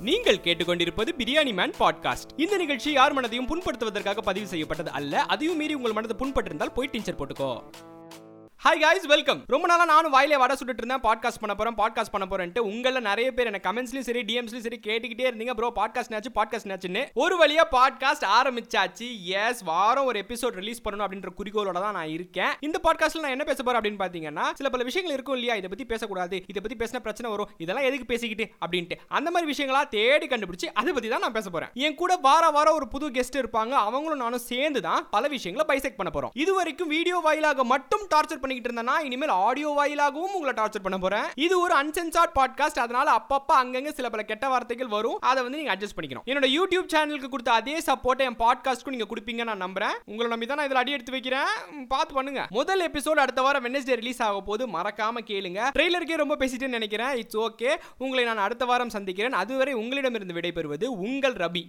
நீங்கள் கேட்டுக்கொண்டிருப்பது biryani man podcast இந்த நிகழ்ச்சி யார் மனதையும் புண்படுத்துவதற்காக பதிவு செய்யப்பட்டது அல்ல. அதையும் மீறி உங்கள் மனதை புண்பட்டிருந்தால் போய் டீச்சர் போட்டுக்கோ. ஹாய் காய்ஸ் வெல்கம் ரொம்ப நாளாக நானும் வாயிலே வடை சுட்டுட்டு இருந்தேன். பாட்காஸ்ட் பண்ண போகிறேன் பாட்காஸ்ட் பண்ண போறேன்ட்டு உங்கள நிறைய பேர் எனக்கு கமெண்ட்ஸ்லையும் சரி டிஎம்ஸ்லையும் சரி கேட்டுக்கிட்டே இருந்தீங்க ப்ரோ பாட்காஸ்ட் நேச்சு பாட்காஸ்ட் நாச்சுன்னு ஒரு வழியா பாட்காஸ்ட் ஆரம்பிச்சாச்சு. எஸ் வாரம் ஒரு எபிசோட் ரிலீஸ் பண்ணணும் அப்படின்ற குறிக்கோளோட தான் நான் இருக்கேன். இந்த பாட்காஸ்ட்ல நான் என்ன பேச போகிறேன் அப்படின்னு பார்த்தீங்கன்னா சில பல விஷயங்கள் இருக்கும் இல்லையா? இதை பற்றி பேசக்கூடாது இதை பற்றி பேசின பிரச்சனை வரும் இதெல்லாம் எதுக்கு பேசிக்கிட்டு அப்படின்ட்டு. அந்த மாதிரி விஷயங்களா தேடி கண்டுபிடிச்சி அதை பற்றி தான் நான் பேச போறேன். என் கூட வார வாரம் ஒரு புது கெஸ்ட் இருப்பாங்க. அவங்களும் நானும் சேர்ந்து தான் பல விஷயங்களை பைசெக்ட் பண்ண போறோம். இது வரைக்கும் வீடியோ வாயிலாக மட்டும் டார்ச்சர் பண்ணி பண்ணிக்கிட்டு இருந்தேன்னா இனிமேல் ஆடியோ வாயிலாகவும் உங்களை டார்ச்சர் பண்ண போறேன். இது ஒரு அன்சென்சார்ட் பாட்காஸ்ட் அதனால அப்பப்ப அங்கங்க சில பல கெட்ட வார்த்தைகள் வரும். அதை வந்து நீங்க அட்ஜஸ்ட் பண்ணிக்கணும். என்னோட யூடியூப் சேனலுக்கு கொடுத்த அதே சப்போர்ட்டை என் பாட்காஸ்ட்க்கும் நீங்க கொடுப்பீங்க நான் நம்புறேன். உங்களை நம்பி தான் நான் இதில் அடி எடுத்து வைக்கிறேன். பார்த்து பண்ணுங்க. முதல் எபிசோட் அடுத்த வாரம் வெனஸ்டே ரிலீஸ் ஆக போது மறக்காம கேளுங்க. ட்ரெய்லருக்கே ரொம்ப பேசிட்டேன்னு நினைக்கிறேன். இட்ஸ் ஓகே உங்களை நான் அடுத்த வாரம் சந்திக்கிறேன். அதுவரை உங்களிடமிருந்து விடைபெறுவது உங்கள் ரபி.